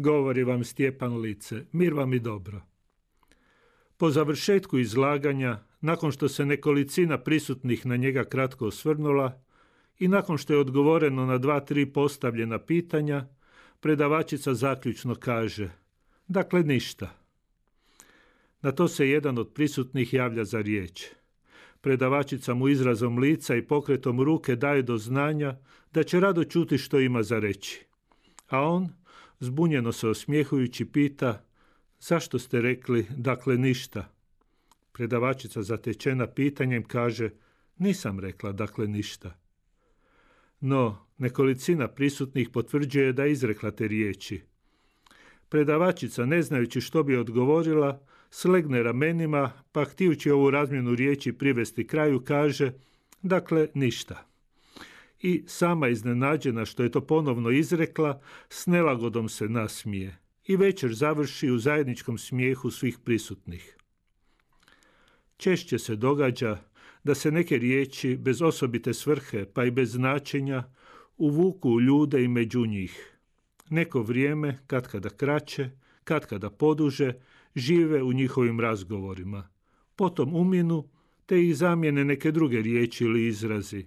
Govori vam Stjepan Lice, mir vam i dobro. Po završetku izlaganja, nakon što se nekolicina prisutnih na njega kratko osvrnula i nakon što je odgovoreno na dva, tri postavljena pitanja, predavačica zaključno kaže, dakle ništa. Na to se jedan od prisutnih javlja za riječ. Predavačica mu izrazom lica i pokretom ruke daje do znanja da će rado čuti što ima za reći. A on, zbunjeno se osmijehujući, pita zašto ste rekli dakle ništa? Predavačica zatečena pitanjem kaže nisam rekla dakle ništa. No, nekolicina prisutnih potvrđuje da izrekla te riječi. Predavačica, ne znajući što bi odgovorila, slegne ramenima, pa htijući ovu razmjenu riječi privesti kraju, kaže, dakle, ništa. I sama iznenađena što je to ponovno izrekla, s nelagodom se nasmije i večer završi u zajedničkom smijehu svih prisutnih. Češće se događa da se neke riječi bez osobite svrhe pa i bez značenja uvuku u ljude i među njih. Neko vrijeme, katkada kraće, katkada poduže, žive u njihovim razgovorima. Potom uminu, te ih zamijene neke druge riječi ili izrazi.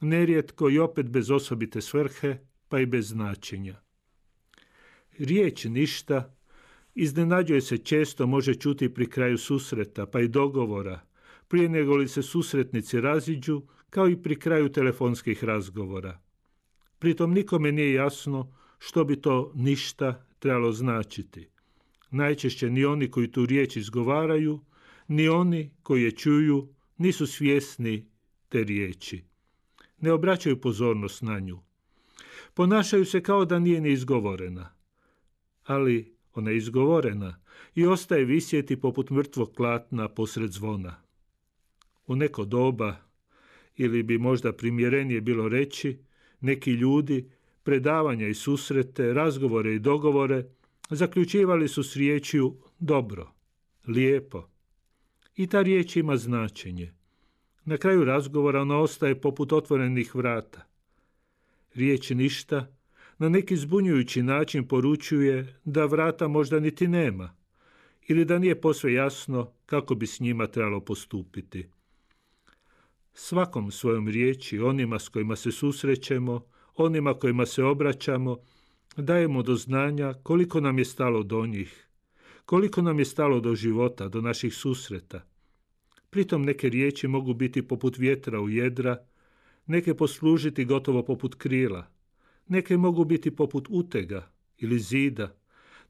Nerijetko i opet bez osobite svrhe, pa i bez značenja. Riječ ništa iznenađuje se često može čuti pri kraju susreta, pa i dogovora, prije nego li se susretnici raziđu, kao i pri kraju telefonskih razgovora. Pritom nikome nije jasno što bi to ništa trebalo značiti. Najčešće ni oni koji tu riječ izgovaraju, ni oni koji je čuju, nisu svjesni te riječi. Ne obraćaju pozornost na nju. Ponašaju se kao da nije ni izgovorena. Ali ona je izgovorena i ostaje visjeti poput mrtvog platna posred zvona. U neko doba, ili bi možda primjerenije bilo reći, neki ljudi predavanja i susrete, razgovore i dogovore zaključivali su s riječju dobro, lijepo. I ta riječ ima značenje. Na kraju razgovora ona ostaje poput otvorenih vrata. Riječ ništa na neki zbunjujući način poručuje da vrata možda niti nema ili da nije posve jasno kako bi s njima trebalo postupiti. Svakom svojom riječi, onima s kojima se susrećemo, onima kojima se obraćamo, dajemo do znanja koliko nam je stalo do njih, koliko nam je stalo do života, do naših susreta. Pritom neke riječi mogu biti poput vjetra u jedra, neke poslužiti gotovo poput krila, neke mogu biti poput utega ili zida,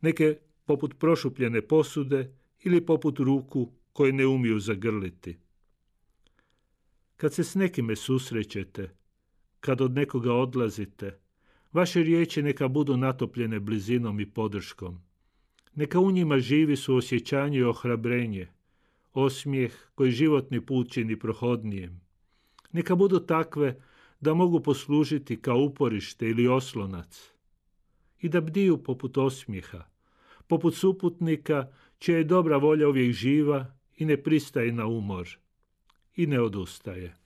neke poput prošupljene posude ili poput ruku koje ne umiju zagrliti. Kad se s nekime susrećete, kad od nekoga odlazite, vaše riječi neka budu natopljene blizinom i podrškom. Neka u njima živi su osjećanje i ohrabrenje, osmijeh koji životni put čini prohodnijem. Neka budu takve da mogu poslužiti kao uporište ili oslonac. I da bdiju poput osmijeha, poput suputnika čija je dobra volja uvijek živa i ne pristaje na umor i ne odustaje.